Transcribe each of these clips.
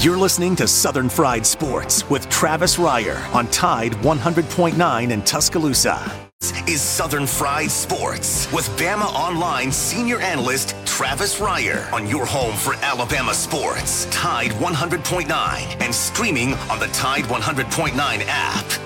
You're listening to Southern Fried Sports with Travis Reier on Tide 100.9 in Tuscaloosa. This Is Southern Fried Sports with Bama Online senior analyst Travis Reier on your home for Alabama sports. Tide 100.9 and streaming on the Tide 100.9 app.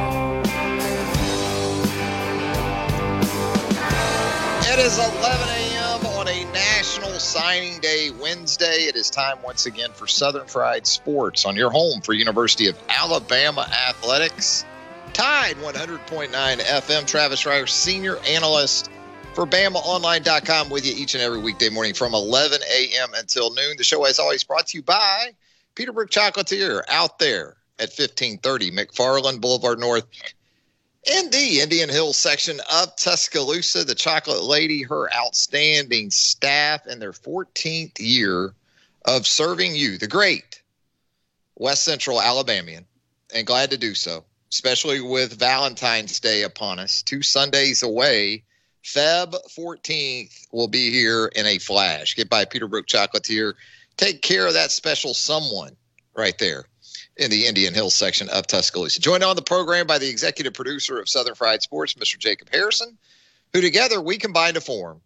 Is 11 a.m. on a National Signing Day Wednesday. It is time once again for Southern Fried Sports on your home for University of Alabama Athletics. Tide 100.9 FM. Travis Reier, senior analyst for BamaOnline.com with you each and every weekday morning from 11 a.m. until noon. The show, as always, brought to you by Peterbrooke Chocolatier out there at 1530 McFarland Boulevard North in the Indian Hills section of Tuscaloosa, the Chocolate Lady, her outstanding staff, and their 14th year of serving you, the great West Central Alabamian, and glad to do so, especially with Valentine's Day upon us, two Sundays away. Feb 14th will be here in a flash. Get by Peterbrooke Chocolatier. Take care of that special someone right there in the Indian Hills section of Tuscaloosa. Joined on the program by the executive producer of Southern Fried Sports, Mr. Jacob Harrison, who together we combine to form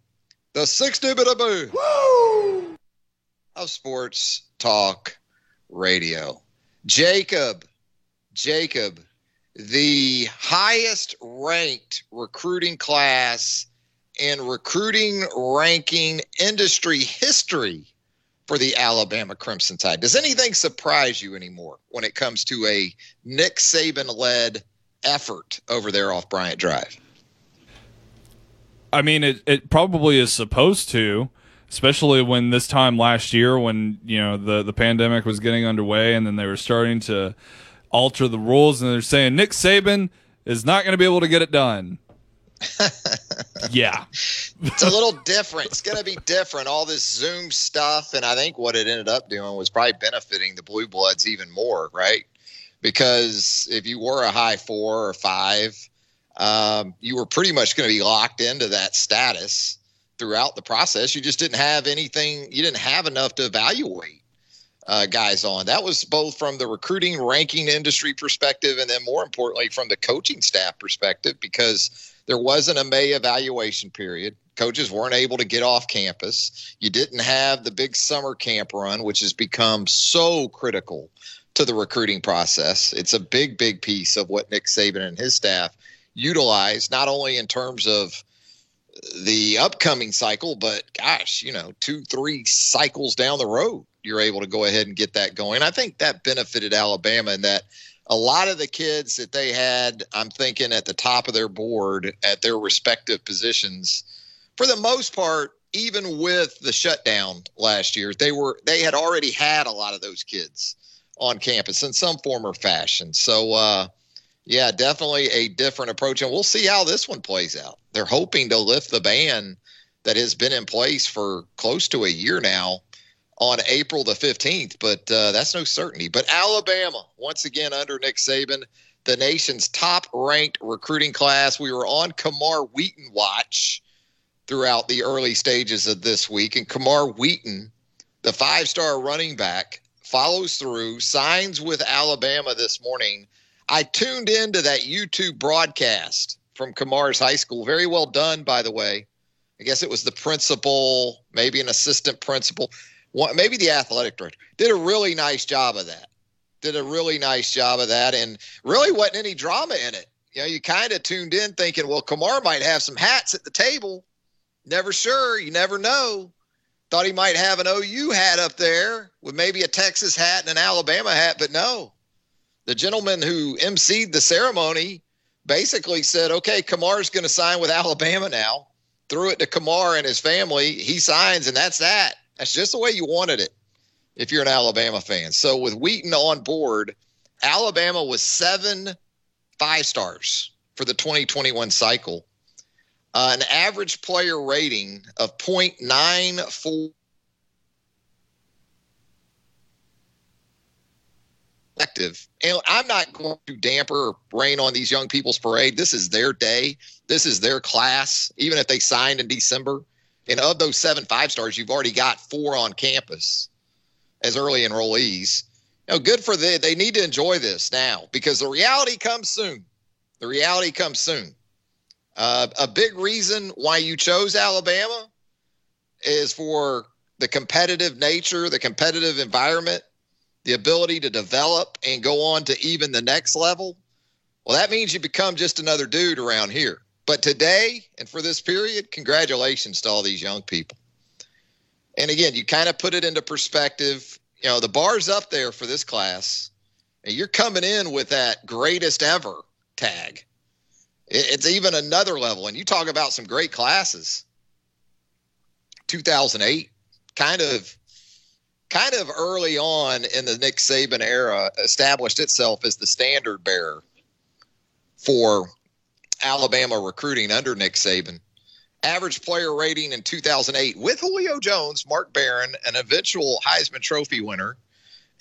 the six Woo! of sports talk radio. Jacob, Jacob, the highest ranked recruiting class in recruiting ranking industry history for the Alabama Crimson Tide. Does anything surprise you anymore when it comes to a Nick Saban led effort over there off Bryant Drive? I mean, it, it probably is supposed to, especially when this time last year, when you know the the pandemic was getting underway, and then they were starting to alter the rules, and they're saying Nick Saban is not going to be able to get it done. yeah. it's a little different. It's going to be different. All this Zoom stuff. And I think what it ended up doing was probably benefiting the Blue Bloods even more, right? Because if you were a high four or five, um, you were pretty much going to be locked into that status throughout the process. You just didn't have anything, you didn't have enough to evaluate. Uh, guys on. That was both from the recruiting ranking industry perspective and then more importantly from the coaching staff perspective because there wasn't a May evaluation period. Coaches weren't able to get off campus. You didn't have the big summer camp run, which has become so critical to the recruiting process. It's a big, big piece of what Nick Saban and his staff utilize, not only in terms of the upcoming cycle, but gosh, you know, two, three cycles down the road, you're able to go ahead and get that going. I think that benefited Alabama in that a lot of the kids that they had, I'm thinking at the top of their board at their respective positions, for the most part, even with the shutdown last year, they were they had already had a lot of those kids on campus in some form or fashion. So uh, yeah, definitely a different approach, and we'll see how this one plays out. They're hoping to lift the ban that has been in place for close to a year now on April the 15th, but uh, that's no certainty. But Alabama, once again, under Nick Saban, the nation's top ranked recruiting class. We were on Camar Wheaton watch throughout the early stages of this week, and Camar Wheaton, the five star running back, follows through, signs with Alabama this morning. I tuned into that YouTube broadcast from Camar's high school. Very well done, by the way. I guess it was the principal, maybe an assistant principal maybe the athletic director did a really nice job of that. Did a really nice job of that, and really wasn't any drama in it. You know, you kind of tuned in thinking, well, Camar might have some hats at the table. Never sure. You never know. Thought he might have an OU hat up there with maybe a Texas hat and an Alabama hat, but no. The gentleman who emceed the ceremony basically said, okay, Camar's going to sign with Alabama now. Threw it to Camar and his family. He signs, and that's that. That's just the way you wanted it if you're an Alabama fan. So with Wheaton on board, Alabama was seven five stars for the 2021 cycle. Uh, an average player rating of 0.94 effective. And I'm not going to damper or rain on these young people's parade. This is their day. This is their class. Even if they signed in December, and of those seven five stars, you've already got four on campus as early enrollees. You know, good for them. They need to enjoy this now because the reality comes soon. The reality comes soon. Uh, a big reason why you chose Alabama is for the competitive nature, the competitive environment, the ability to develop and go on to even the next level. Well, that means you become just another dude around here. But today and for this period, congratulations to all these young people. And again, you kind of put it into perspective. You know, the bar's up there for this class, and you're coming in with that greatest ever tag. It's even another level. And you talk about some great classes. 2008, kind of kind of early on in the Nick Saban era, established itself as the standard bearer for Alabama recruiting under Nick Saban. Average player rating in 2008 with Julio Jones, Mark Barron, an eventual Heisman Trophy winner,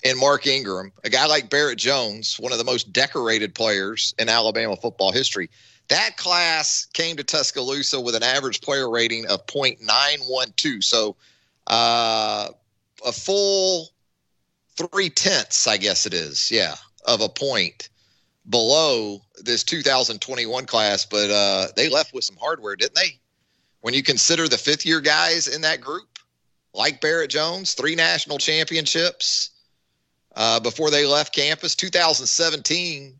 and Mark Ingram, a guy like Barrett Jones, one of the most decorated players in Alabama football history. That class came to Tuscaloosa with an average player rating of 0.912. So, uh, a full three tenths, I guess it is, yeah, of a point below this 2021 class, but uh, they left with some hardware, didn't they? When you consider the fifth year guys in that group, like Barrett Jones, three national championships uh, before they left campus, 2017,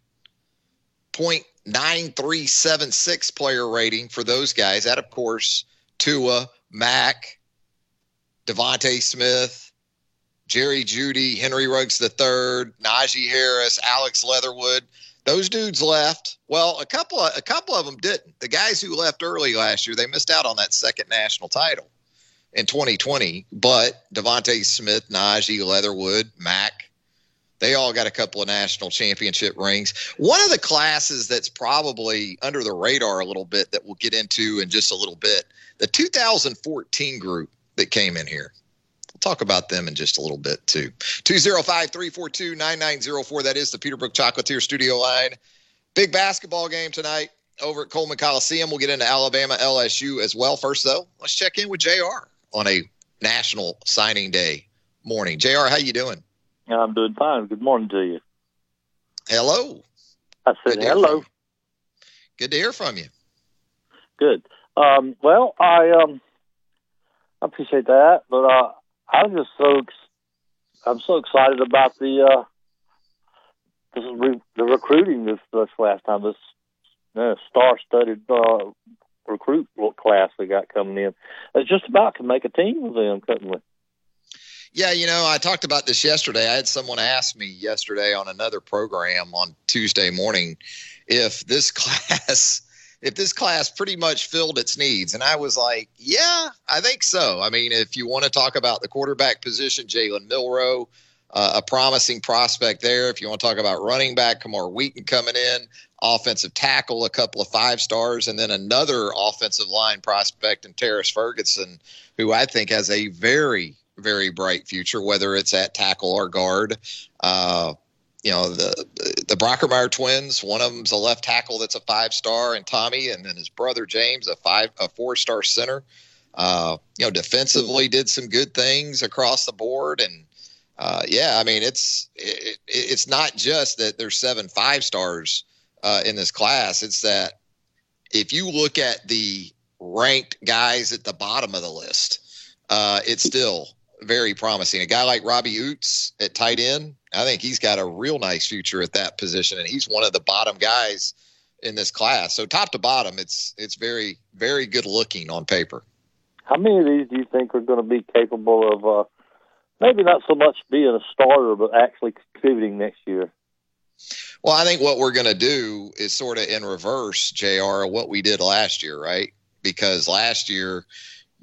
0.9376 player rating for those guys. That, of course, Tua, Mac, DeVonta Smith, Jerry Jeudy, Henry Ruggs III, Najee Harris, Alex Leatherwood. Those dudes left. Well, a couple of a couple of them didn't. The guys who left early last year, they missed out on that second national title in 2020. But DeVonta Smith, Najee Leatherwood, Mac, they all got a couple of national championship rings. One of the classes that's probably under the radar a little bit that we'll get into in just a little bit, the 2014 group that came in here. Talk about them in just a little bit too. 205 342 9904. That is the Peterbrooke Chocolatier studio line. Big basketball game tonight over at Coleman Coliseum. We'll get into Alabama LSU as well. First, though, let's check in with JR on a national signing day morning. JR, how you doing? I'm doing fine. Good morning to you. Hello. I said hello. Good to hear from you. Good. Um, well, I um, I appreciate that, but uh, I'm just so I'm so excited about the uh, this re- the recruiting this this last time this star-studded uh, recruit class we got coming in. It's just about to make a team with them, couldn't we? Yeah, you know, I talked about this yesterday. I had someone ask me yesterday on another program on Tuesday morning if this class if this class pretty much filled its needs. And I was like, yeah, I think so. I mean, if you want to talk about the quarterback position, Jalen Milroe, uh, a promising prospect there. If you want to talk about running back, Camar Wheaton coming in, offensive tackle, a couple of five stars, and then another offensive line prospect in Terrence Ferguson, who I think has a very, very bright future, whether it's at tackle or guard. Uh, you know the the Brockermeyer twins. One of them's a left tackle that's a five star, and Tommy, and then his brother James, a five a four star center. Uh, you know, defensively did some good things across the board, and uh, yeah, I mean it's it, it's not just that there's seven five stars uh, in this class. It's that if you look at the ranked guys at the bottom of the list, uh, it's still very promising. A guy like Robbie Ouzts at tight end, I think he's got a real nice future at that position, and he's one of the bottom guys in this class. So top to bottom, it's it's very very good looking on paper. How many of these do you think are going to be capable of uh, maybe not so much being a starter, but actually contributing next year? Well, I think what we're going to do is sort of in reverse, JR, what we did last year, right? Because last year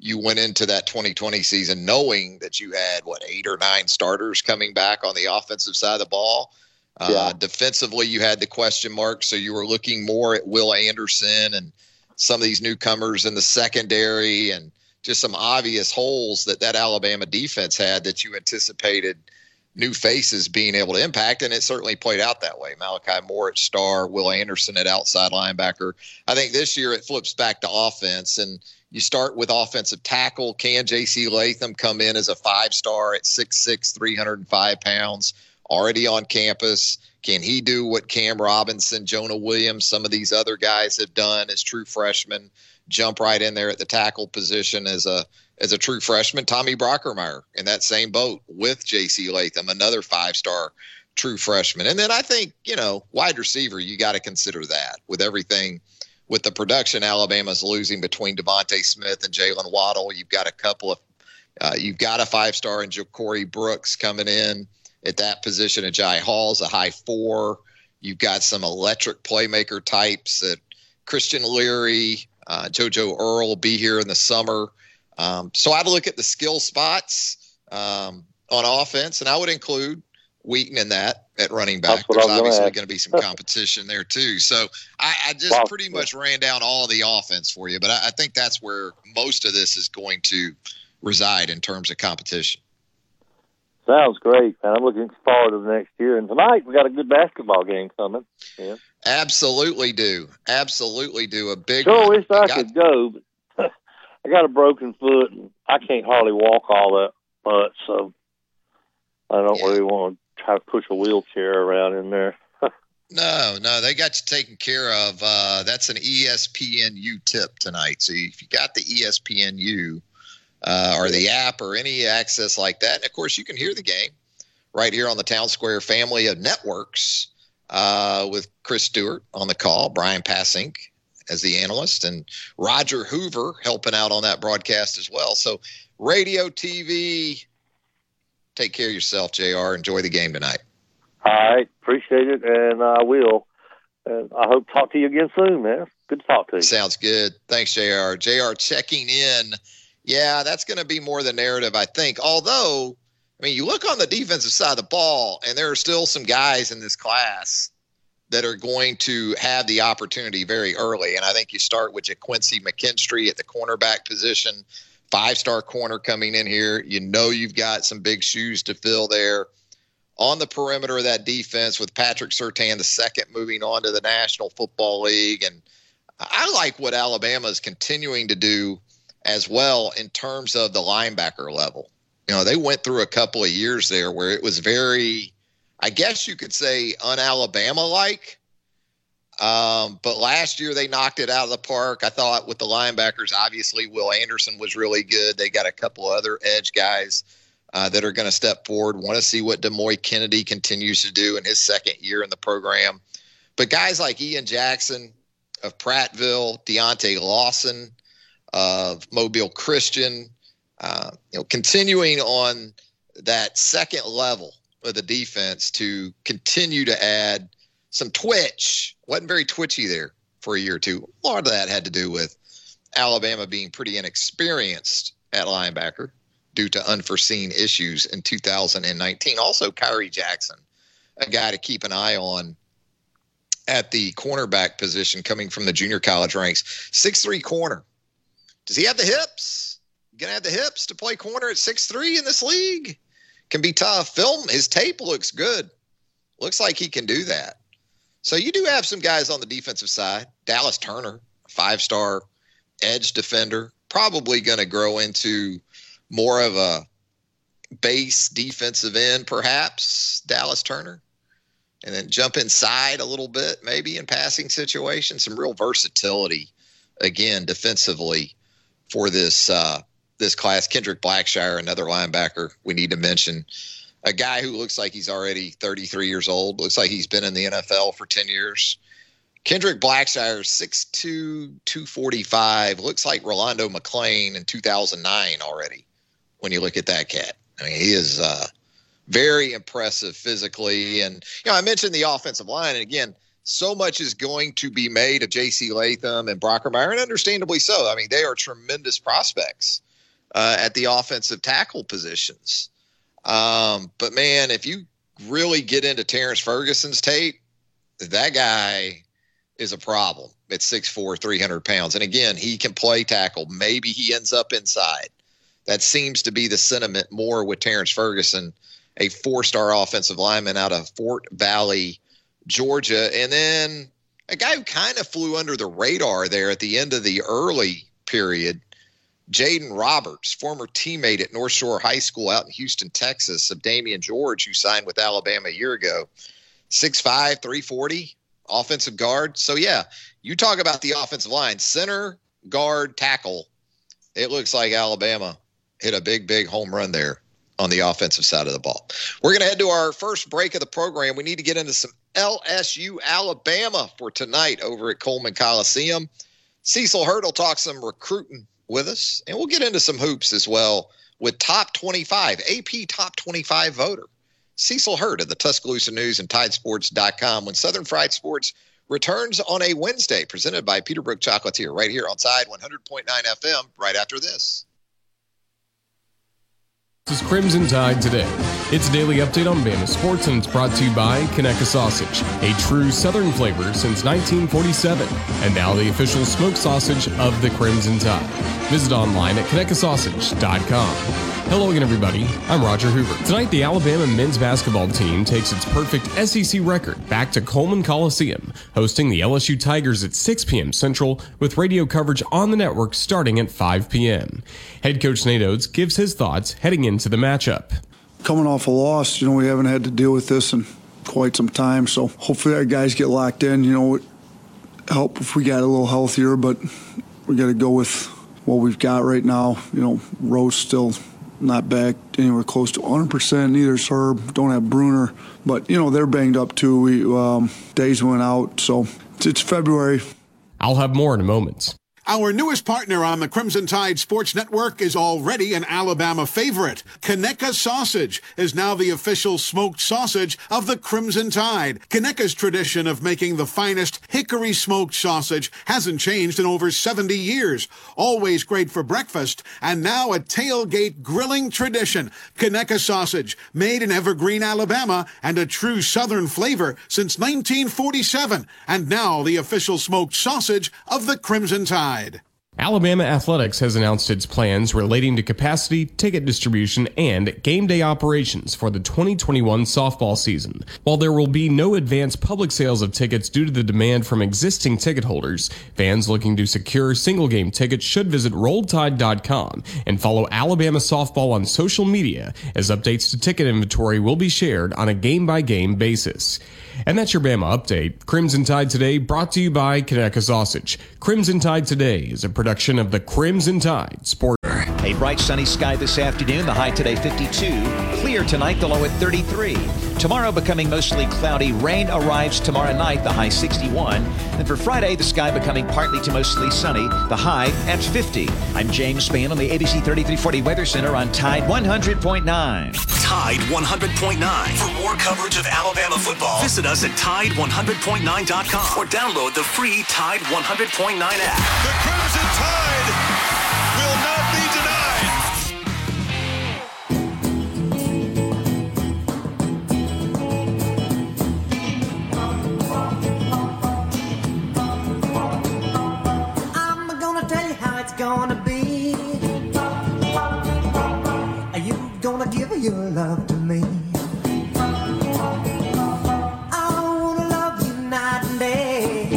you went into that 2020 season knowing that you had, what, eight or nine starters coming back on the offensive side of the ball. Uh, defensively, you had the question mark, so you were looking more at Will Anderson and some of these newcomers in the secondary and just some obvious holes that that Alabama defense had that you anticipated – new faces being able to impact, and it certainly played out that way. Malachi Moore at star, Will Anderson at outside linebacker. I think this year it flips back to offense, and you start with offensive tackle. Can J.C. Latham come in as a five star at 6'6", 305 pounds, already on campus? Can he do what Cam Robinson, Jonah Williams, some of these other guys have done as true freshmen? Jump right in there at the tackle position as a as a true freshman, Tommy Brockermeyer in that same boat with J.C. Latham, another five star true freshman. And then I think, you know, wide receiver, you got to consider that with everything with the production Alabama's losing between DeVonta Smith and Jaylen Waddle. You've got a couple of, uh, you've got a five star in Ja'Corey Brooks coming in at that position. Agiye Hall's a high four. You've got some electric playmaker types that Christian Leary, uh, JoJo Earle will be here in the summer. Um, so I'd look at the skill spots um, on offense, and I would include Wheaton in that at running back. There's obviously going to be some competition there too. So I, I just wow. pretty much ran down all the offense for you, but I, I think that's where most of this is going to reside in terms of competition. Sounds great, man. I'm looking forward to the next year. And tonight we got a good basketball game coming. Yeah. Absolutely do. Absolutely do. A big. Sure wish I, I got, could go, but I got a broken foot and I can't hardly walk all that much, so I don't yeah. really want to try to push a wheelchair around in there. no, no, they got you taken care of. Uh, that's an ESPNU tip tonight. So if you got the ESPNU uh, or the app or any access like that, and of course you can hear the game right here on the Town Square family of networks uh, with Chris Stewart on the call, Bryan Passink, as the analyst, and Roger Hoover helping out on that broadcast as well. So, radio, TV, take care of yourself, JR. Enjoy the game tonight. All right. Appreciate it. And I will. And I hope to talk to you again soon, man. Good to talk to you. Sounds good. Thanks, JR. JR checking in. Yeah, that's going to be more the narrative, I think. Although, I mean, you look on the defensive side of the ball, and there are still some guys in this class that are going to have the opportunity very early. And I think you start with Quincy McKinstry at the cornerback position, five star corner coming in here. You know you've got some big shoes to fill there. On the perimeter of that defense with Patrick Surtain, the second moving on to the National Football League. And I like what Alabama is continuing to do as well in terms of the linebacker level. You know, they went through a couple of years there where it was very I guess you could say un-Alabama like. Um, but last year they knocked it out of the park. I thought with the linebackers, obviously Will Anderson was really good. They got a couple other edge guys uh, that are going to step forward. Want to see what Demouy Kennedy continues to do in his second year in the program. But guys like Ian Jackson of Prattville, Deontae Lawson of Mobile Christian, uh, you know, continuing on that second level of the defense to continue to add some twitch. wasn't very twitchy there for a year or two. A lot of that had to do with Alabama being pretty inexperienced at linebacker due to unforeseen issues in 2019. Also, Khyree Jackson, a guy to keep an eye on at the cornerback position coming from the junior college ranks. Six-three corner. Does he have the hips? Gonna have the hips to play corner at six-three in this league? can be tough. Film his tape looks good. Looks like he can do that. So you do have some guys on the defensive side. Dallas Turner, five star edge defender, probably going to grow into more of a base defensive end, perhaps. Dallas Turner. And then jump inside a little bit, maybe in passing situations. Some real versatility, again, defensively for this uh, this class. Kendrick Blackshire, another linebacker we need to mention. A guy who looks like he's already 33 years old, looks like he's been in the NFL for 10 years. Kendrick Blackshire, 6'2, 245. Looks like Rolando McClain in 2009 already when you look at that cat. I mean, he is uh, very impressive physically. And, you know, I mentioned the offensive line. And again, so much is going to be made of J.C. Latham and Brockermeyer, and understandably so. I mean, they are tremendous prospects uh, at the offensive tackle positions. Um, but, man, if you really get into Terrence Ferguson's tape, that guy is a problem at 6'4, 300 pounds. And again, he can play tackle. Maybe he ends up inside. That seems to be the sentiment more with Terrence Ferguson, a four star offensive lineman out of Fort Valley, Georgia. And then a guy who kind of flew under the radar there at the end of the early period, Jaeden Roberts, former teammate at North Shore High School out in Houston, Texas, of Damieon George, who signed with Alabama a year ago. 6'5, 340, offensive guard. So, yeah, you talk about the offensive line, center, guard, tackle. It looks like Alabama hit a big, big home run there on the offensive side of the ball. We're going to head to our first break of the program. We need to get into some LSU Alabama for tonight over at Coleman Coliseum. Cecil Hurt will talk some recruiting with us, and we'll get into some hoops as well with top 25, AP top 25 voter. Cecil Hurt of the Tuscaloosa News and Tidesports.com when Southern Fried Sports returns on a Wednesday, presented by Peterbrooke Chocolatier, right here on Tide 100.9 FM, right after this. This is Crimson Tide today. It's a daily update on Bama sports, and it's brought to you by Conecuh Sausage, a true Southern flavor since 1947, and now the official smoked sausage of the Crimson Tide. Visit online at ConecuhSausage.com. Hello again, everybody. I'm Roger Hoover. Tonight, the Alabama men's basketball team takes its perfect SEC record back to Coleman Coliseum, hosting the LSU Tigers at 6 p.m. Central, with radio coverage on the network starting at 5 p.m. Head coach Nate Oats gives his thoughts heading into the matchup. Coming off a loss, you know, we haven't had to deal with this in quite some time, so hopefully our guys get locked in. You know, help if we got a little healthier, but we got to go with what we've got right now. You know, Rose still not back anywhere close to 100%. Neither is Herb. Don't have Bruner. But, you know, they're banged up too. We um, Days went out. So it's, it's February. I'll have more in a moment. Our newest partner on the Crimson Tide Sports Network is already an Alabama favorite. Conecuh Sausage is now the official smoked sausage of the Crimson Tide. Conecuh's tradition of making the finest hickory smoked sausage hasn't changed in over 70 years. Always great for breakfast, and now a tailgate grilling tradition. Conecuh Sausage, made in Evergreen, Alabama, and a true Southern flavor since 1947, and now the official smoked sausage of the Crimson Tide. Alabama Athletics has announced its plans relating to capacity, ticket distribution, and game day operations for the 2021 softball season. While there will be no advance public sales of tickets due to the demand from existing ticket holders, fans looking to secure single game tickets should visit RollTide.com and follow Alabama softball on social media as updates to ticket inventory will be shared on a game by game basis. And that's your Bama update. Crimson Tide Today brought to you by Conecuh Sausage. Crimson Tide Today is a production of the Crimson Tide Sport. A bright sunny sky this afternoon, the high today 52. Clear tonight, the low at 33. Tomorrow becoming mostly cloudy. Rain arrives tomorrow night, the high 61. And for Friday, the sky becoming partly to mostly sunny, the high at 50. I'm James Spann on the ABC 3340 Weather Center on Tide 100.9. Tide 100.9. For more coverage of Alabama football, visit us at Tide100.9.com or download the free Tide 100.9 app. The Crimson Tide gonna be. Are you gonna give your love to me? I wanna love you night and day.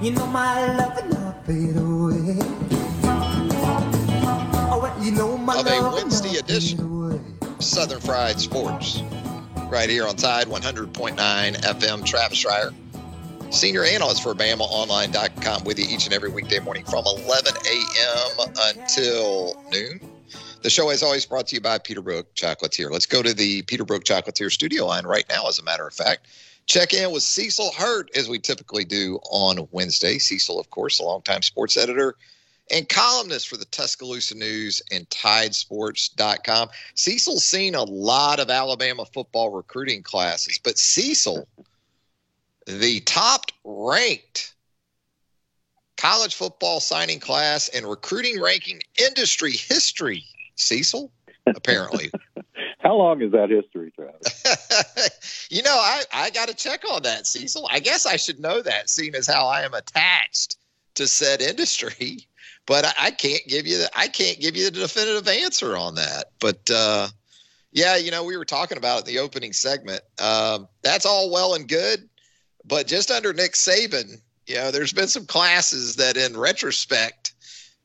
You know my love will not fade away. Oh, well, you know my Of a love Wednesday edition. Southern Fried Sports, right here on Tide 100.9 FM. Travis Reier, senior analyst for BamaOnline.com, with you each and every weekday morning from 11 a.m. until noon. The show, as always, brought to you by Peterbrooke Chocolatier. Let's go to the Peterbrooke Chocolatier studio line right now, as a matter of fact. check in with Cecil Hurt as we typically do on Wednesday. Cecil, of course, a longtime sports editor and columnist for the Tuscaloosa News and TideSports.com. Cecil's seen a lot of Alabama football recruiting classes, but Cecil, the top ranked college football signing class and recruiting ranking industry history, Cecil, apparently. How long is that history, Travis? you know, I, I got to check on that, Cecil. I guess I should know that, seeing as how I am attached to said industry. But I, I can't give you the I can't give you the definitive answer on that. But uh, yeah, you know, we were talking about it in the opening segment. Um, that's all well and good, but just under Nick Saban, you know, there's been some classes that, in retrospect,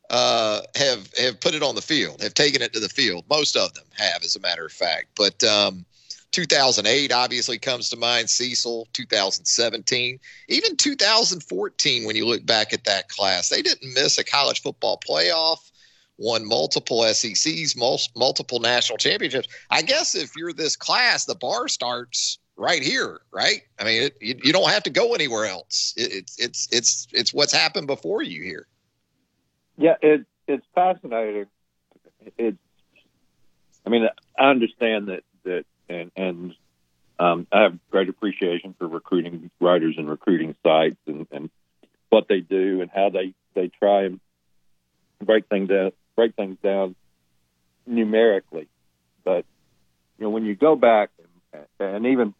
uh, have have put it on the field, have taken it to the field. Most of them have, as a matter of fact. But um, 2008 obviously comes to mind. Cecil, 2017, even 2014. When you look back at that class, they didn't miss a college football playoff. Won multiple SECs, multiple national championships. I guess if you're this class, the bar starts right here, right? I mean, it, you, you, don't have to go anywhere else. It, it's it's it's it's what's happened before you here. Yeah, it it's fascinating. It's, I mean, I understand that that and and um, I have great appreciation for recruiting writers and recruiting sites and, and what they do and how they they try and break things down break things down numerically. But you know, when you go back and, and even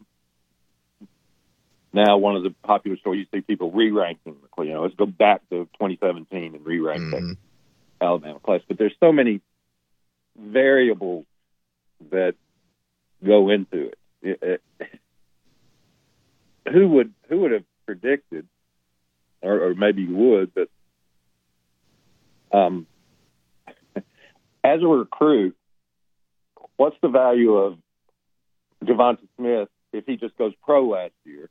now, one of the popular stories you see people re-ranking. You know, let's go back to 2017 and re-rank mm-hmm. Alabama class. But there's so many variables that go into it. it, it who would who would have predicted, or, or maybe you would, but um, as a recruit, what's the value of Devonta Smith if he just goes pro last year?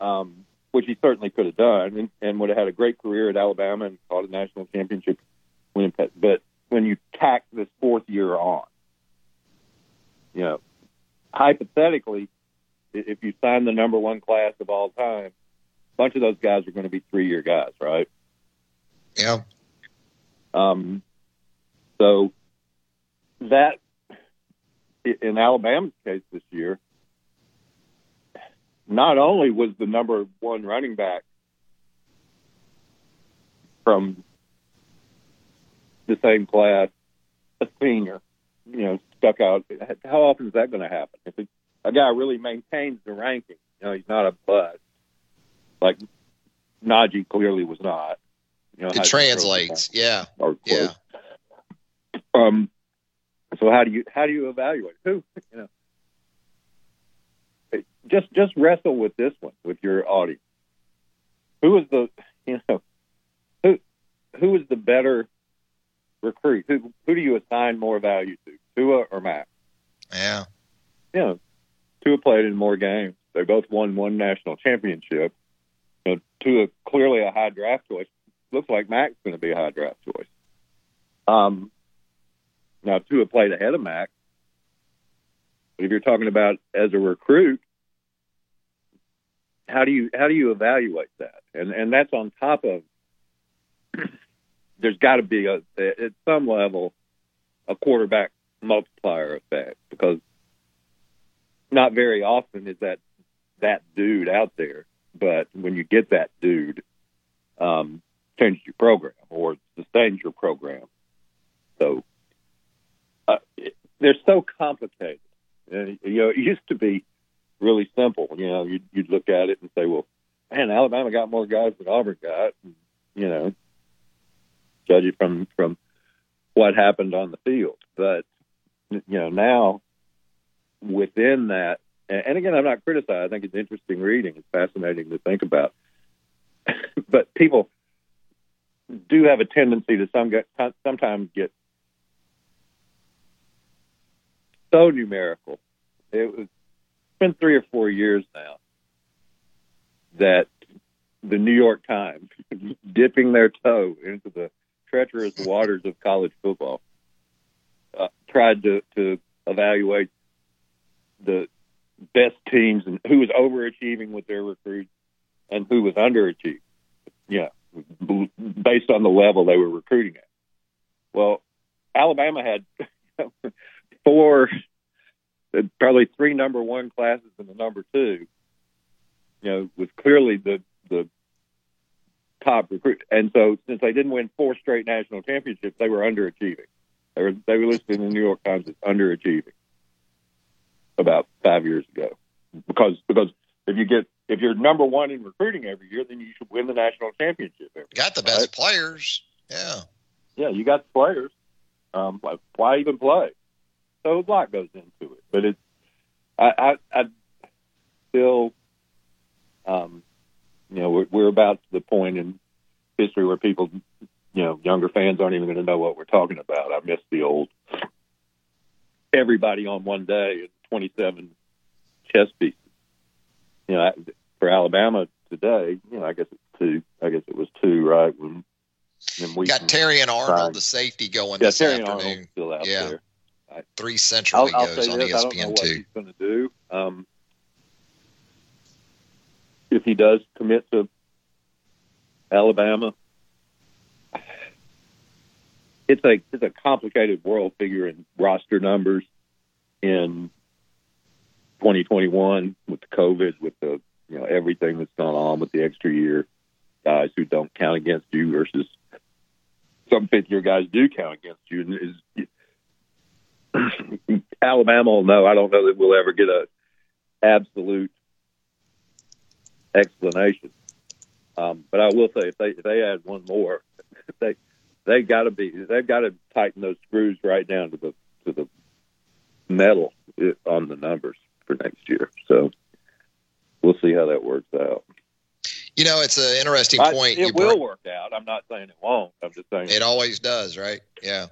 Um, which he certainly could have done, and, and would have had a great career at Alabama and caught a national championship winning. But when you tack this fourth year on, you know, hypothetically, if you sign the number one class of all time, a bunch of those guys are going to be three year guys, right? Yeah. Um, so that in Alabama's case this year, not only was the number one running back from the same class a senior, you know, stuck out. How often is that going to happen? If a guy really maintains the ranking, you know, he's not a bust like Najee clearly was not. You know, it translates, yeah, yeah. Um. So how do you how do you evaluate who you know? Just just wrestle with this one with your audience. Who is the you know who who is the better recruit? Who who do you assign more value to? Tua or Mac. Yeah. You know, Tua played in more games. They both won one national championship. You know, Tua clearly a high draft choice. Looks like Mac's going to be a high draft choice. Um, now Tua played ahead of Mac. But if you're talking about as a recruit, how do you how do you evaluate that? And and that's on top of there's got to be a at some level a quarterback multiplier effect because not very often is that that dude out there. But when you get that dude, um, changes your program or sustains your program. So uh, it, they're so complicated. And, you know, it used to be really simple. You know, you'd, you'd look at it and say, well, man, Alabama got more guys than Auburn got. And, you know, judge it from from what happened on the field. But you know, now within that, and again, I'm not criticizing. I think it's interesting reading. It's fascinating to think about. but people do have a tendency to some get, sometimes get so numerical. It was been three or four years now that the New York Times dipping their toe into the treacherous waters of college football uh, tried to, to evaluate the best teams and who was overachieving with their recruits and who was underachieving. Yeah, based on the level they were recruiting at. Well, Alabama had four, probably three number one classes and the number two. You know, was clearly the the top recruit, and so since they didn't win four straight national championships, they were underachieving. They were they were listed in the New York Times as underachieving about five years ago, because because if you get if you're number one in recruiting every year, then you should win the national championship. Every Got the best players. Yeah. yeah, you got the players. Um, why even play? So a lot goes into it, but it's I I, I still, um, you know, we're, we're about to the point in history where people, you know, younger fans aren't even going to know what we're talking about. I miss the old everybody on one day and twenty seven chess pieces. You know, I- for Alabama today, you know, I guess it's two. I guess it was two, right? When, when we Got Terrion Arnold, the safety, going yeah, this Terry afternoon. Still out Yeah. there. Three Central I'll, I'll goes on this: I don't know ESPN what two. he's going to do. Um, if he does commit to Alabama, it's a it's a complicated world figuring roster numbers in 2021 with the COVID, with the you know everything that's gone on with the extra year, guys who don't count against you versus some fifth year guys do count against you. And is Alabama will know. I don't know that we'll ever get a absolute explanation. Um, but I will say, if they if they add one more, they they got to be they've got to tighten those screws right down to the to the metal uh, on the numbers for next year. So we'll see how that works out. You know, it's an interesting I- point. it you will work out. I'm not saying it won't. I'm just saying It always does, right? Yeah.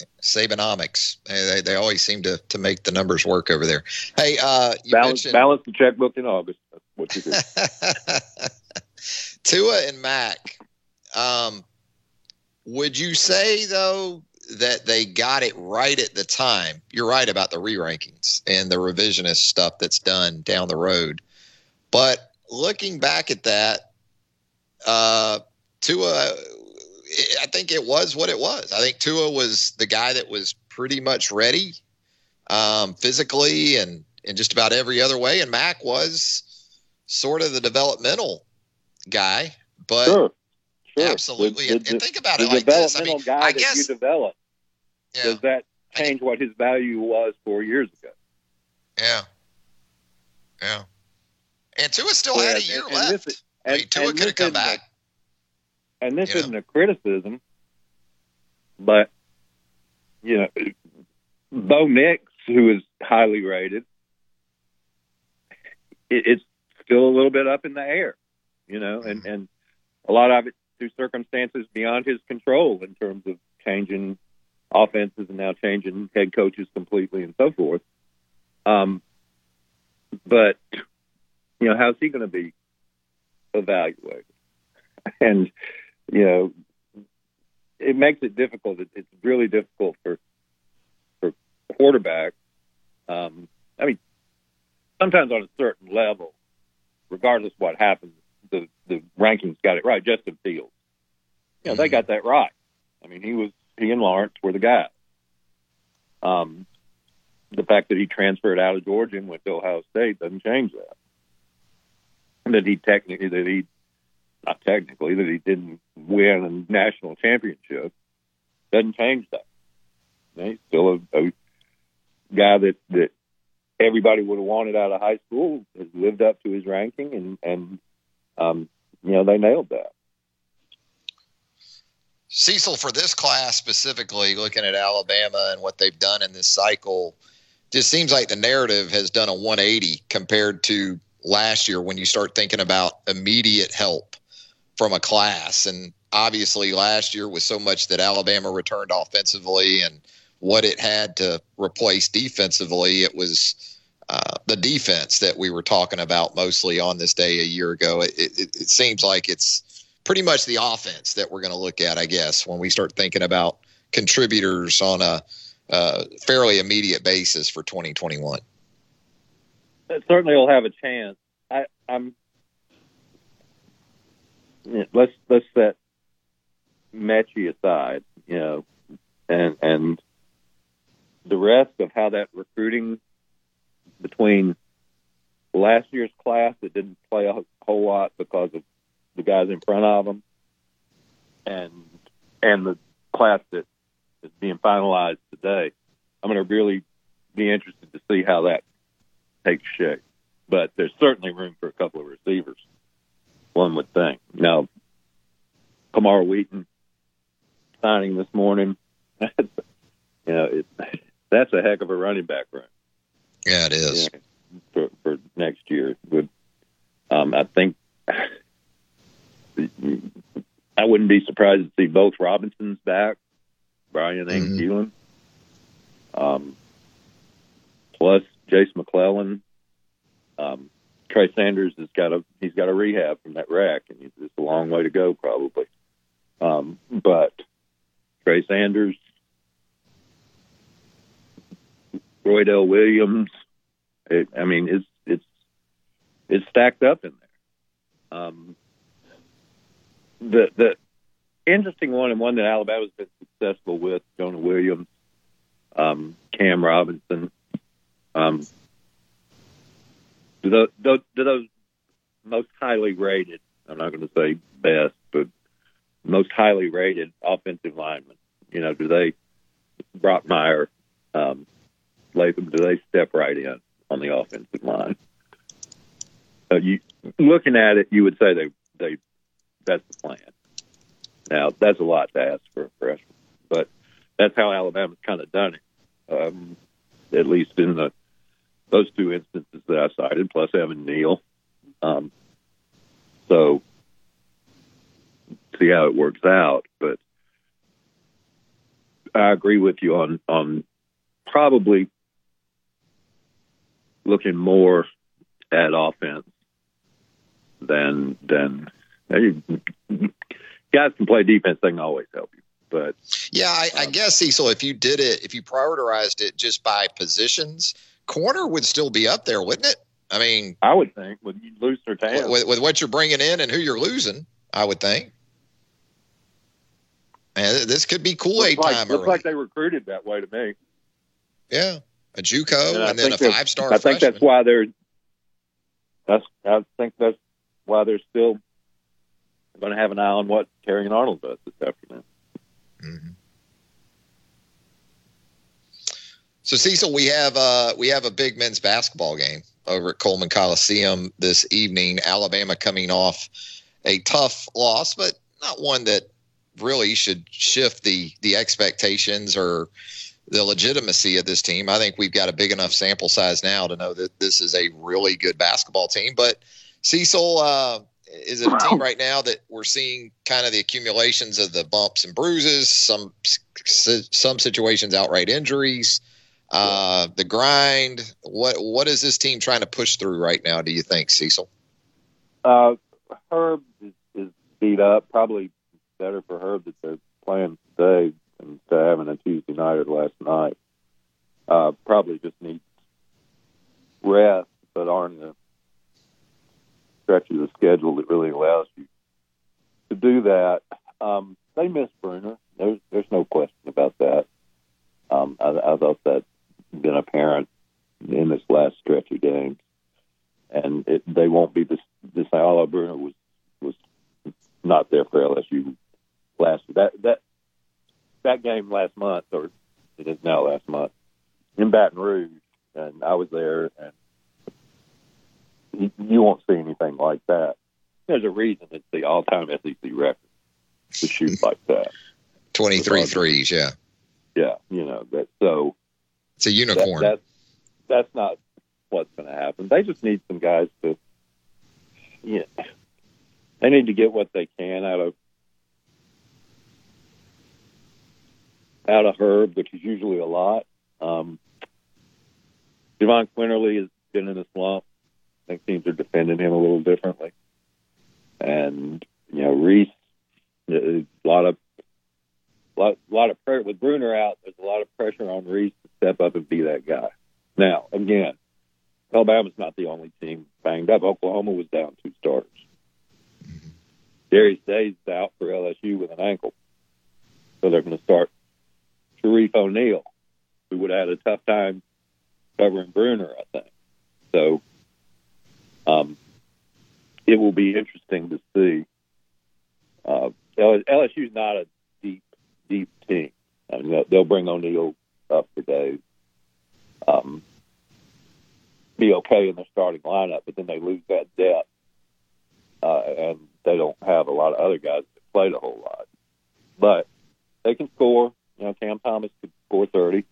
Yep. Sabanomics. They, always seem to, to make the numbers work over there. Hey, uh, you balance mentioned balance the checkbook in August. That's what you do. Tua and Mac. Um, would you say though that they got it right at the time? You're right about the re-rankings and the revisionist stuff that's done down the road. But looking back at that, uh, Tua, I think it was what it was. I think Tua was the guy that was pretty much ready, um, physically and in just about every other way. And Mac was sort of the developmental guy, but sure, sure. absolutely. The- and, the- and think about it like this. I mean, guy I that guess you develop. Yeah. Does that change what his value was four years ago? Yeah. Yeah. And Tua still had a year and- and left. this is- I mean, and- Tua could have come back. And this know? isn't a criticism, but you know, Bo Nix, who is highly rated, it, it's still a little bit up in the air, you know, and and a lot of it through circumstances beyond his control in terms of changing offenses and now changing head coaches completely and so forth. Um, but you know, how's he going to be evaluated? And you know, it makes it difficult. It, it's really difficult for for quarterbacks. Um, I mean, sometimes on a certain level, regardless what happens, the the rankings got it right. Justin Fields, you know, they got that right. I mean, he was he and Lawrence were the guys. Um, the fact that he transferred out of Georgia and went to Ohio State doesn't change that. And that he technically that he not technically that he didn't win a national championship doesn't change that. He's still a, a guy that that everybody would have wanted out of high school has lived up to his ranking and and um, you know they nailed that. Cecil, for this class specifically, looking at Alabama and what they've done in this cycle, just seems like the narrative has done a 180 compared to last year when you start thinking about immediate help from a class. And obviously, last year was so much that Alabama returned offensively and what it had to replace defensively. It was uh, the defense that we were talking about mostly on this day a year ago. It, it, it seems like it's pretty much the offense that we're going to look at, I guess, when we start thinking about contributors on a uh, fairly immediate basis for 2021. It certainly will have a chance. I, I'm let's let's set Mechie aside, you know, and and the rest of how that recruiting between last year's class that didn't play a whole lot because of the guys in front of them, and and the class that is being finalized today. I'm going to really be interested to see how that takes shape. But there's certainly room for a couple of receivers. One would think. Now, Camar Wheaton signing this morning. you know, it, that's a heck of a running back run. Yeah, it is. Yeah, for, for next year. Would um, I think I wouldn't be surprised to see both Robinsons back, Brian and Mhm. Keilan. Um, plus Jase McClellan. Um, Trey Sanders has got a he's got a rehab from that wreck, and it's a long way to go probably. Um, but Trey Sanders, Roydell Williams, it, I mean, it's it's it's stacked up in there. Um, the the interesting one and one that Alabama's been successful with, Jonah Williams, um, Cam Robinson. Um, do those most highly rated? I'm not going to say best, but most highly rated offensive linemen. You know, do they Brockermeyer, um, Latham? Do they step right in on the offensive line? Uh, you looking at it, you would say they they that's the plan. Now that's a lot to ask for a freshman, but that's how Alabama's kind of done it. Um, at least in the those two instances that I cited, plus Evan Neal. Um, so see how it works out, but I agree with you on on probably looking more at offense than than guys can play defense. They can always help you, but Yeah, I, I guess Cecil, if you did it, if you prioritized it just by positions, corner would still be up there, wouldn't it? I mean, I would think with you lose their talent, with, with what you're bringing in and who you're losing, I would think. And this could be Kool Aid looks like, time looks like they recruited that way to me. yeah, a JUCO And and, then a five star. I think that's why they're. That's I think that's why they're still going to have an eye on what Terrion Arnold does this afternoon. Mm-hmm. So Cecil, we have uh we have a big men's basketball game over at Coleman Coliseum this evening. Alabama coming off a tough loss, but not one that really should shift the the expectations or the legitimacy of this team. I think we've got a big enough sample size now to know that this is a really good basketball team. But Cecil, uh, is a team right now that we're seeing kind of the accumulations of the bumps and bruises, some some situations outright injuries, uh, the grind? What what is this team trying to push through right now? Do you think, Cecil? Uh, Herb is, is beat up. Probably better for Herb that they're playing today instead of having a Tuesday night or last night. Uh, probably just needs rest, but aren't in a stretch of the schedule that really allows you to do that. Um, they miss Bruner. There's there's no question about that. Um, I, I thought that been apparent in this last stretch of games, and it, they won't be this. This Ala Bruner was was not there for LSU last that that that game last month, or it is now last month in Baton Rouge, and I was there, and you, you won't see anything like that. There's a reason it's the all-time SEC record to shoot like that. 23 threes, yeah. Yeah, you know that. So it's a unicorn. That, that's that's not what's going to happen. They just need some guys to, yeah, they need to get what they can out of out of Herb, which is usually a lot. Um, Jahvon Quinerly has been in a slump. I think teams are defending him a little differently, and you know Reese, a lot of lot, a lot of pressure with Bruner out. There's a lot of pressure on Reese step up and be that guy. Now, again, Alabama's not the only team banged up. Oklahoma was down two starters. Darius Day's out for LSU with an ankle, so they're going to start Shareef O'Neal, who would have had a tough time covering Bruner, I think. So, um, it will be interesting to see. Uh, LSU's not a deep, deep team. I mean, they'll bring O'Neal up for days. Um, be okay in their starting lineup, but then they lose that depth, uh, and they don't have a lot of other guys that played a whole lot. But they can score. You know, Cam Thomas could score thirty,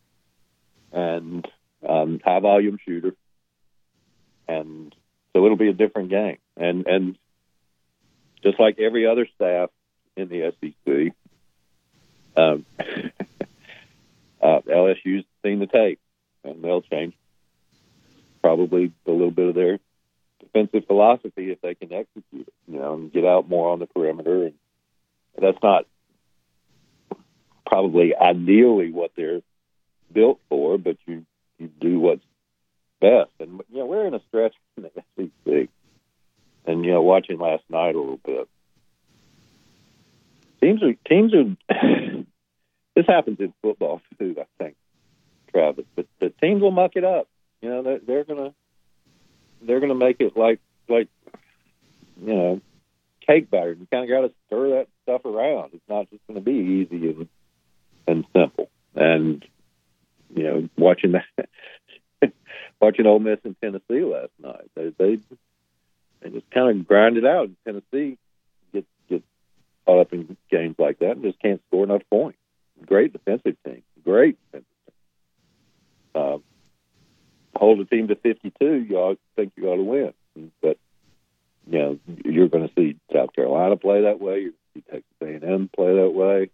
and um, high volume shooter, and so it'll be a different game. And and just like every other staff in the SEC, um, uh, LSU's seen the tape, and they'll change probably a little bit of their defensive philosophy if they can execute it, you know, and get out more on the perimeter. And that's not probably ideally what they're built for, but you you do what's best. And you know, we're in a stretch in the SEC, and you know, watching last night a little bit, teams are teams are. This happens in football too, I think, Travis. But the teams will muck it up. You know, they're, they're gonna they're gonna make it like like you know cake batter. You kind of got to stir that stuff around. It's not just going to be easy and and simple. And you know, watching that, watching Ole Miss and Tennessee last night, they they, they just kind of grind it out. Tennessee get get caught up in games like that and just can't score enough points. Great defensive team, great defensive team. Uh, hold a team to 52, you ought think you ought to win. But you know, you're going to see South Carolina play that way. You're going to see Texas A&M play that way.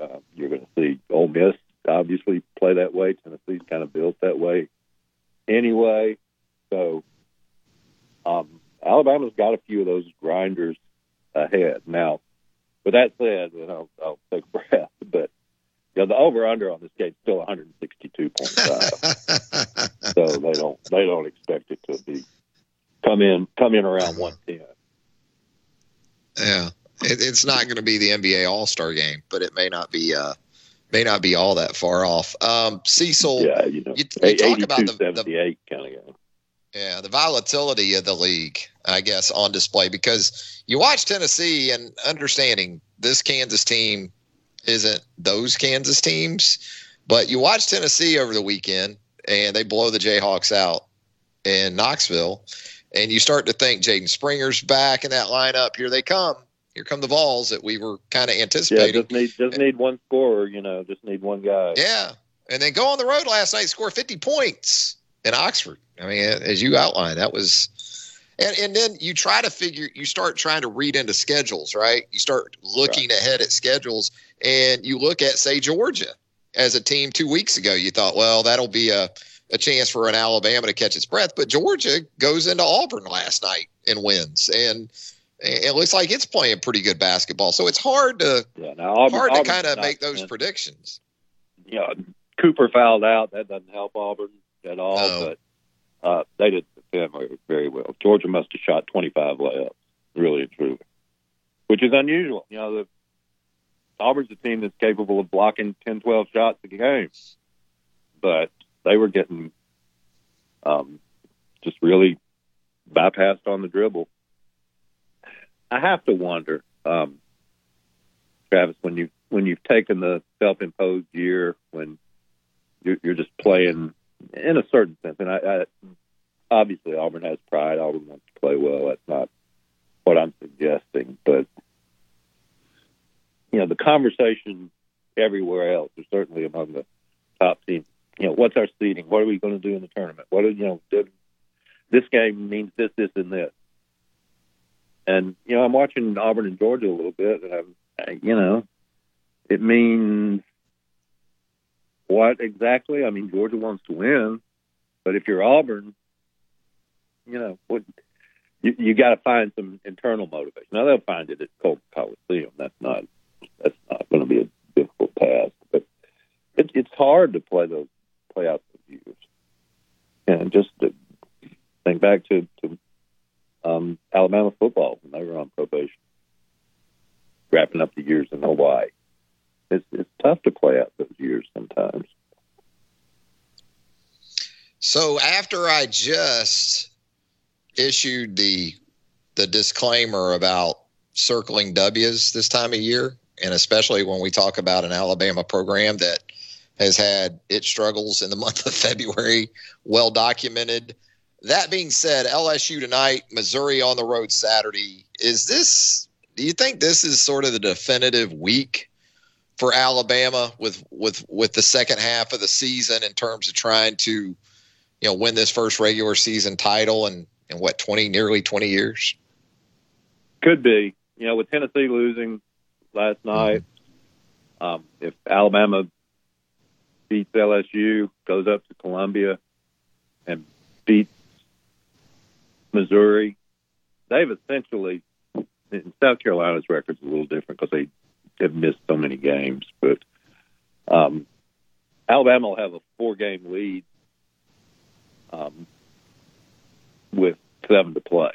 Uh, you're going to see Ole Miss obviously play that way. Tennessee's kind of built that way anyway. So um, Alabama's got a few of those grinders ahead. Now, with that said, and I'll, I'll take a breath, but you know, the over under on this game is still 162.5. so they don't they don't expect it to be come in come in around 110. Yeah, it, it's not going to be the NBA All Star game, but it may not be uh may not be all that far off. Um, Cecil, yeah, you know, you, you talk about the, 78 kind of game. Yeah, the volatility of the league, I guess, on display because you watch Tennessee and understanding this Kansas team isn't those Kansas teams, but you watch Tennessee over the weekend and they blow the Jayhawks out in Knoxville, and you start to think Jaden Springer's back in that lineup. Here they come. Here come the Vols that we were kind of anticipating. Yeah, just need just need one scorer. You know, just need one guy. Yeah. And then go on the road last night, score 50 points in Oxford. I mean, as you outlined, that was. And, and then you try to figure, you start trying to read into schedules, right? You start looking ahead at schedules and you look at, say, Georgia as a team two weeks ago. You thought, well, that'll be a, a chance for an Alabama to catch its breath. But Georgia goes into Auburn last night and wins. And it looks like it's playing pretty good basketball. So it's hard to Yeah, now Auburn, hard to kind of make those and, predictions. Know, Cooper fouled out. That doesn't help Auburn at all. No. But uh, they did very- very well. Georgia must have shot 25 layups, really and truly, which is unusual. You know, the Auburn's a team that's capable of blocking 10, 12 shots a game, but they were getting um, just really bypassed on the dribble. I have to wonder, um, Travis, when you when you've taken the self-imposed year, when you're, you're just playing in a certain sense, and I, I obviously Auburn has pride. Auburn wants to play well. That's not what I'm suggesting, but you know the conversation everywhere else, or certainly among the top teams. You know, what's our seeding? What are we going to do in the tournament? What you know? This game means this, this, and this. And you know, I'm watching Auburn and Georgia a little bit, and I'm, I- you know, it means what exactly? I mean, Georgia wants to win, but if you're Auburn, you know, what you, you got to find some internal motivation. Now they'll find it at Coleman Coliseum. That's not that's not going to be a difficult task, but it, it's hard to play those play out those years, and just to Think back to, to um, Alabama football when they were on probation, wrapping up the years in Hawaii. It's it's tough to play out those years sometimes. So after I just issued the the disclaimer about circling W's this time of year, and especially when we talk about an Alabama program that has had its struggles in the month of February well documented. That being said, LSU tonight, Missouri on the road Saturday. Is this do you think this is sort of the definitive week for Alabama with with with the second half of the season in terms of trying to you know win this first regular season title in in what 20 nearly 20 years? Could be. You know, with Tennessee losing last night, um, if Alabama beats LSU, goes up to Columbia, and beats Missouri, they've essentially. And South Carolina's record's a little different because they have missed so many games, but um, Alabama will have a four-game lead um, with seven to play,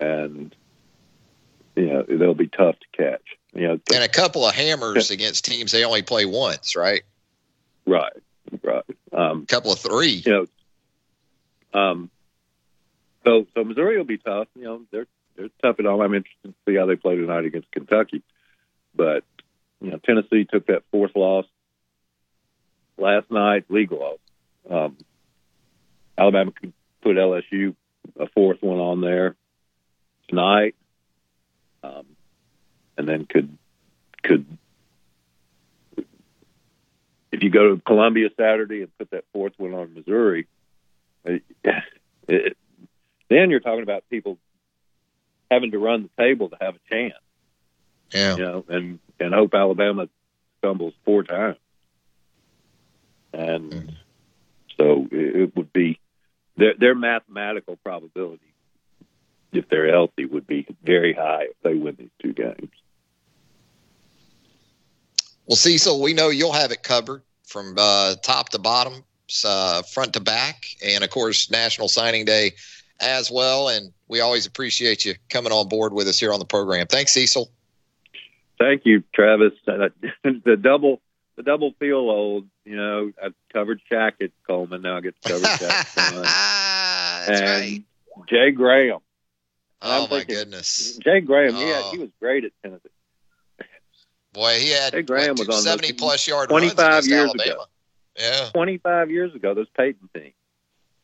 and you know they'll be tough to catch. You know, and a couple of hammers against teams they only play once, right? Right, right. Um, a couple of three. You know, um, so so Missouri will be tough. You know, they're they're tough at all. I'm interested to see how they play tonight against Kentucky, but you know, Tennessee took that fourth loss last night, legal loss. Um, Alabama could put LSU a fourth one on there tonight, um, and then could could if you go to Columbia Saturday and put that fourth one on Missouri, it, it, then you're talking about people having to run the table to have a chance. Yeah, you know, and and hope Alabama stumbles four times, and mm. so it, it would be their their mathematical probability if they're healthy would be very high if they win these two games. Well, Cecil, we know you'll have it covered from uh, top to bottom, uh, front to back, and of course, National Signing Day as well. And we always appreciate you coming on board with us here on the program. Thanks, Cecil. Thank you, Travis. The double the double feel old. You know, I covered Shaq at Coleman. Now I get to cover Shaq. That's and right. Jay Graham. Oh my goodness, Jay Graham. Oh. Yeah, he was great at Tennessee. Boy, he had Jay Graham what, was on seventy those plus yard 25 runs against years Alabama. ago. Yeah, Twenty five years ago, those Peyton team.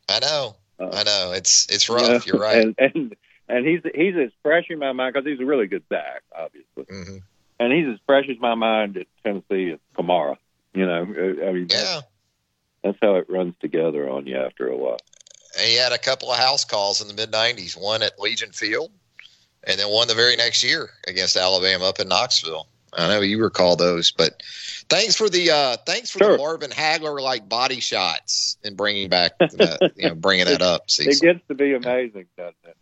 I know. Uh, I know. It's it's you rough. know, You're right. And and and he's he's as fresh in my mind because he's a really good back, obviously. hmm And he's as fresh as my mind at Tennessee as Kamara. You know, I mean, Yeah. that's how it runs together on you after a while. And he had a couple of house calls in the mid '90s. One at Legion Field, and then one the very next year against Alabama up in Knoxville. I know you recall those, but thanks for the uh, thanks for the Sure. Marvin Hagler like body shots and bringing back that, you know bringing that up. It gets to be amazing, doesn't it?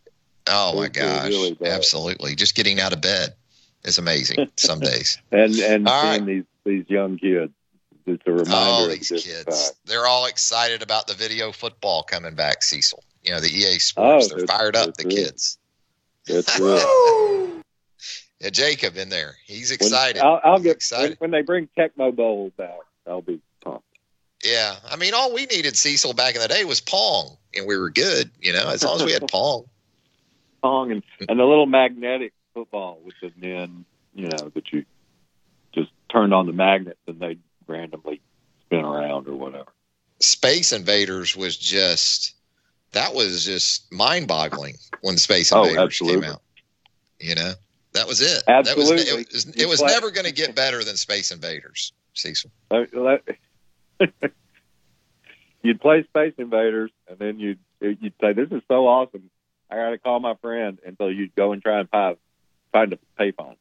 Oh my gosh, really absolutely! Just getting out of bed is amazing some days. And and All seeing these these young kids, it's a reminder Oh, of these this kids. fact. They're all excited about the video football coming back, Cecil. You know, the EA oh, Sports. Oh, They're fired up, the kids. That's. Yeah, Jacob in there. He's When- excited. I'll, I'll He's get excited. when they bring Tecmo Bowl back. I'll be pumped. Yeah. I mean, all we needed, Cecil, back in the day was Pong, and we were good, you know, as long as we had Pong. Pong and and the little magnetic football with the men, you know, that you just turned on the magnets and they randomly spin around or whatever. Space Invaders was just, that was just mind boggling when Space Oh, Invaders absolutely. came out. You know, that was it. Absolutely. That was, it was, it was never going to get better than Space Invaders, Cecil. Uh, you'd play Space Invaders, and then you'd you'd say, "This is so awesome! I got to call my friend." And so you'd go and try and find find a payphone.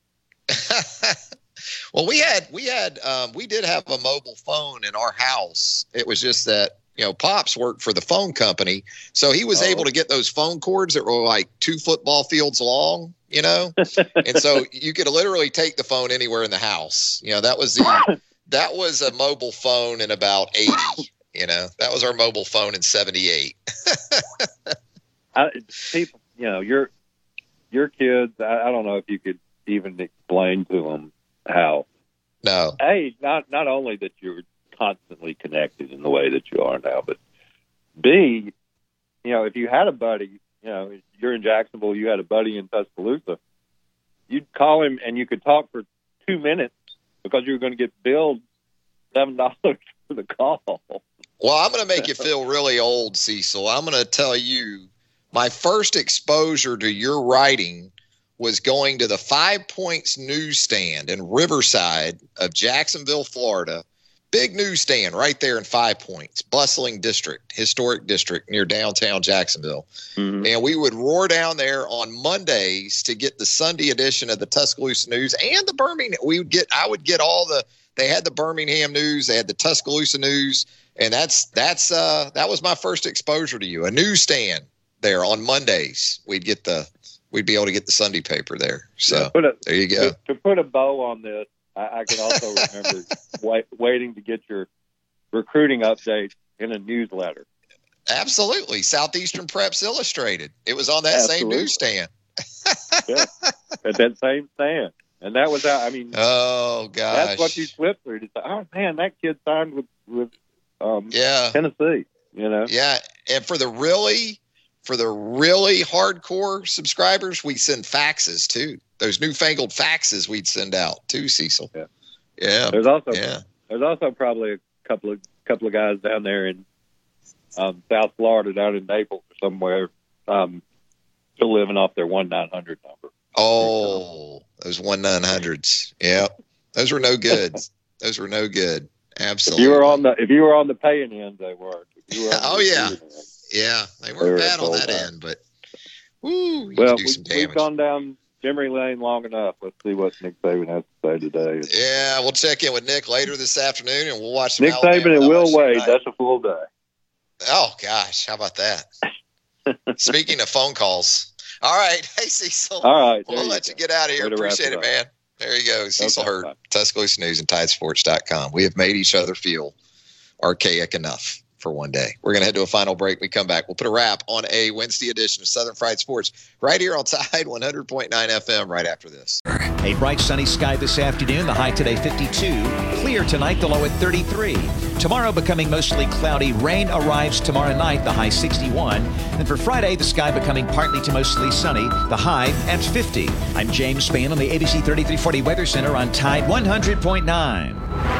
well, we had we had um, we did have a mobile phone in our house. It was just that you know pops worked for the phone company, so he was Oh. able to get those phone cords that were like two football fields long. You know, and so you could literally take the phone anywhere in the house. You know, that was the that was a mobile phone in about eighty. You know, that was our mobile phone in '78. I, people, you know, your your kids. I, I don't know if you could even explain to them how. No. A, not not only that you're constantly connected in the way that you are now, but B, you know, if you had a buddy, you know, you're in Jacksonville, you had a buddy in Tuscaloosa, you'd call him and you could talk for two minutes because you were going to get billed seven dollars for the call. Well, I'm going to make you feel really old, Cecil. I'm going to tell you my first exposure to your writing was going to the Five Points newsstand in Riverside of Jacksonville, Florida. Big newsstand right there in Five Points, bustling district, historic district near downtown Jacksonville. Mm-hmm. And we would roar down there on Mondays to get the Sunday edition of the Tuscaloosa News and the Birmingham. We would get, I would get all the, they had the Birmingham News, they had the Tuscaloosa News, and that's that's uh that was my first exposure to you. A newsstand there on Mondays. We'd get the we'd be able to get the Sunday paper there. So Put a- there you go. To, to put a bow on this, I, I can also remember wait, waiting to get your recruiting update in a newsletter. Absolutely. Southeastern Preps Illustrated. It was on that same newsstand. Yeah, at that same stand, and that was. I mean, Oh gosh. that's what you flip through "Oh man, that kid signed with with um, Yeah. Tennessee." You know, Yeah, and for the really for the really hardcore subscribers, we send faxes too. Those newfangled faxes we'd send out too, Cecil. Yeah. Yeah. there's also Yeah. there's also probably a couple of couple of guys down there in um, South Florida, down in Naples or somewhere, um, still living off their one nine hundred number. Oh, those one nine hundreds. Yeah. Those were no good. those were no good. If Absolutely. you were on the if you were on the paying end, they were the Oh, yeah. end- Yeah, they weren't were bad on that end, but woo, Well, do we, damage. gone down memory lane long enough. Let's see what Nick Saban has to say today. Yeah, we'll check in with Nick later this afternoon, and we'll watch some Nick Alabama Saban and Will Wade. tonight. That's a full day. Oh gosh, how about that? Speaking of phone calls, all right. Hey Cecil, All right, we'll you let go. you get out of here. Appreciate it it, up. man. There you go, Cecil Okay, Hurt. Tuscaloosa News and Tidesports.com. We have made each other feel archaic enough for one day. We're going to head to a final break. We come back. We'll put a wrap on a Wednesday edition of Southern Fried Sports right here on Tide 100.9 FM right after this. A bright sunny sky this afternoon, the high today 52. Clear tonight, the low at 33. Tomorrow becoming mostly cloudy. Rain arrives tomorrow night, the high 61. And for Friday, the sky becoming partly to mostly sunny, the high at 50. I'm James Spann on the ABC 3340 Weather Center on Tide 100.9.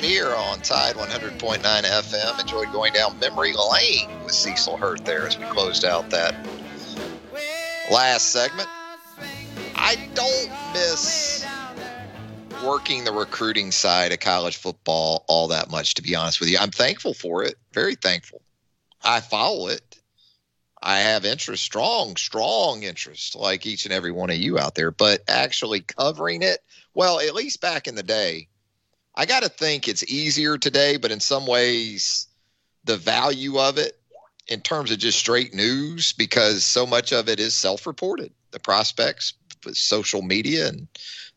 Right here on Tide 100.9 FM. Enjoyed going down memory lane with Cecil Hurt there as we closed out that last segment. I don't miss working the recruiting side of college football all that much, to be honest with you. I'm thankful for it, very thankful. I follow it. I have interest, strong, strong interest, like each and every one of you out there. But actually covering it, well, at least back in the day, I got to think it's easier today. But in some ways, the value of it, in terms of just straight news, because so much of it is self-reported. The prospects with social media and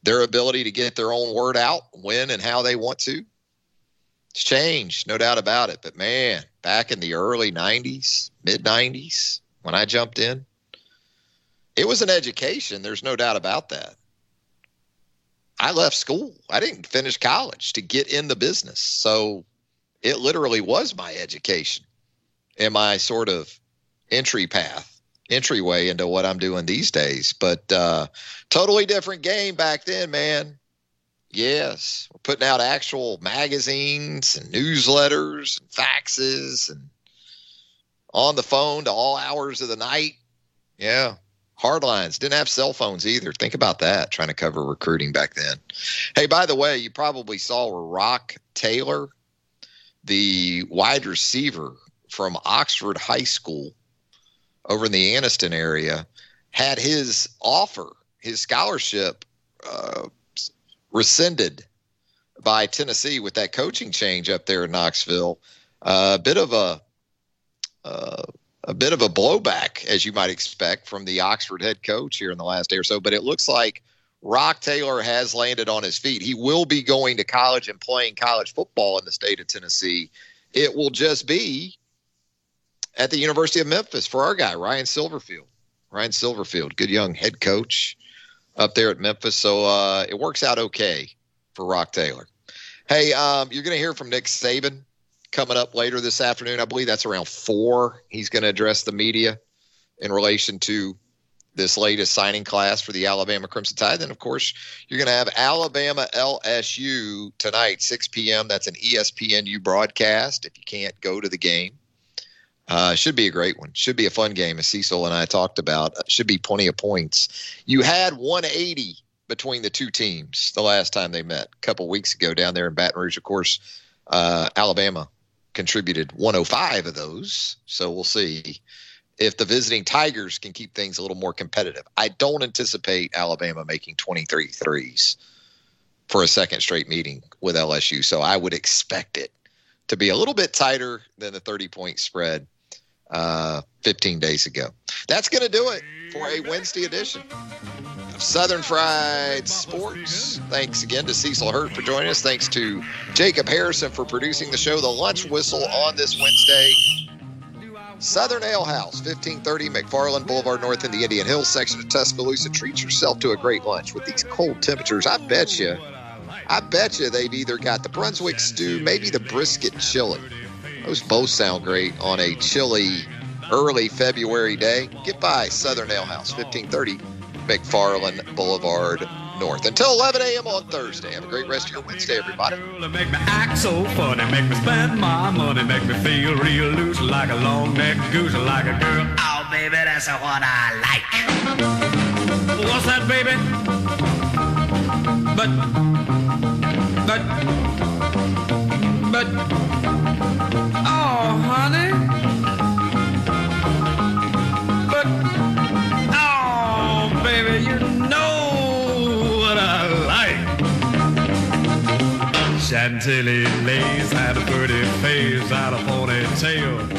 their ability to get their own word out when and how they want to. It's changed, no doubt about it. But man, back in the early 90s, mid 90s, when I jumped in, it was an education. There's no doubt about that. I left school. I didn't finish college to get in the business. So it literally was my education and my sort of entry path, entryway into what I'm doing these days. But uh, totally different game back then, man. Yes, we're putting out actual magazines and newsletters and faxes and on the phone to all hours of the night. Yeah, hard lines. Didn't have cell phones either. Think about that, trying to cover recruiting back then. Hey, by the way, you probably saw Rock Taylor, the wide receiver from Oxford High School over in the Anniston area had his offer, his scholarship, uh, rescinded by Tennessee with that coaching change up there in Knoxville. Uh, a bit of a uh, a bit of a blowback, as you might expect, from the Oxford head coach here in the last day or so. But it looks like Rock Taylor has landed on his feet. He will be going to college and playing college football in the state of Tennessee. It will just be at the University of Memphis for our guy, Ryan Silverfield. Ryan Silverfield, good young head coach up there at Memphis. So uh, it works out okay for Rock Taylor. Hey, um, you're going to hear from Nick Saban coming up later this afternoon. I believe that's around four. He's going to address the media in relation to this latest signing class for the Alabama Crimson Tide. Then, of course, you're going to have Alabama LSU tonight, 6 p.m. That's an ESPNU broadcast. If you can't go to the game, uh, should be a great one. Should be a fun game, as Cecil and I talked about. Uh, should be plenty of points. You had 180 between the two teams the last time they met a couple weeks ago down there in Baton Rouge. Of course, uh, Alabama contributed 105 of those. So we'll see if the visiting Tigers can keep things a little more competitive. I don't anticipate Alabama making 23 threes for a second straight meeting with LSU. So I would expect it to be a little bit tighter than the 30 point spread uh, 15 days ago. That's going to do it for a Wednesday edition of Southern Fried Sports. Thanks again to Cecil Hurt for joining us. Thanks to Jacob Harrison for producing the show. The lunch whistle on this Wednesday. Southern Ale House, 1530 McFarland Boulevard North in the Indian Hills section of Tuscaloosa. Treat yourself to a great lunch with these cold temperatures. I bet you, I bet you they've either got the Brunswick stew, maybe the brisket chili. Those both sound great on a chilly early February day. Get by Southern Ale House, 1530 McFarland Boulevard North. Until 11 a.m. on Thursday. Have a great rest of your Wednesday, everybody. Make me act so funny, make me spend my money, make me feel real loose like a long necked goose, like a girl. Oh, baby, that's what I like. What's that, baby? But, but, but, But, oh, baby, you know what I like. Chantilly lace had a pretty face, had a ponytail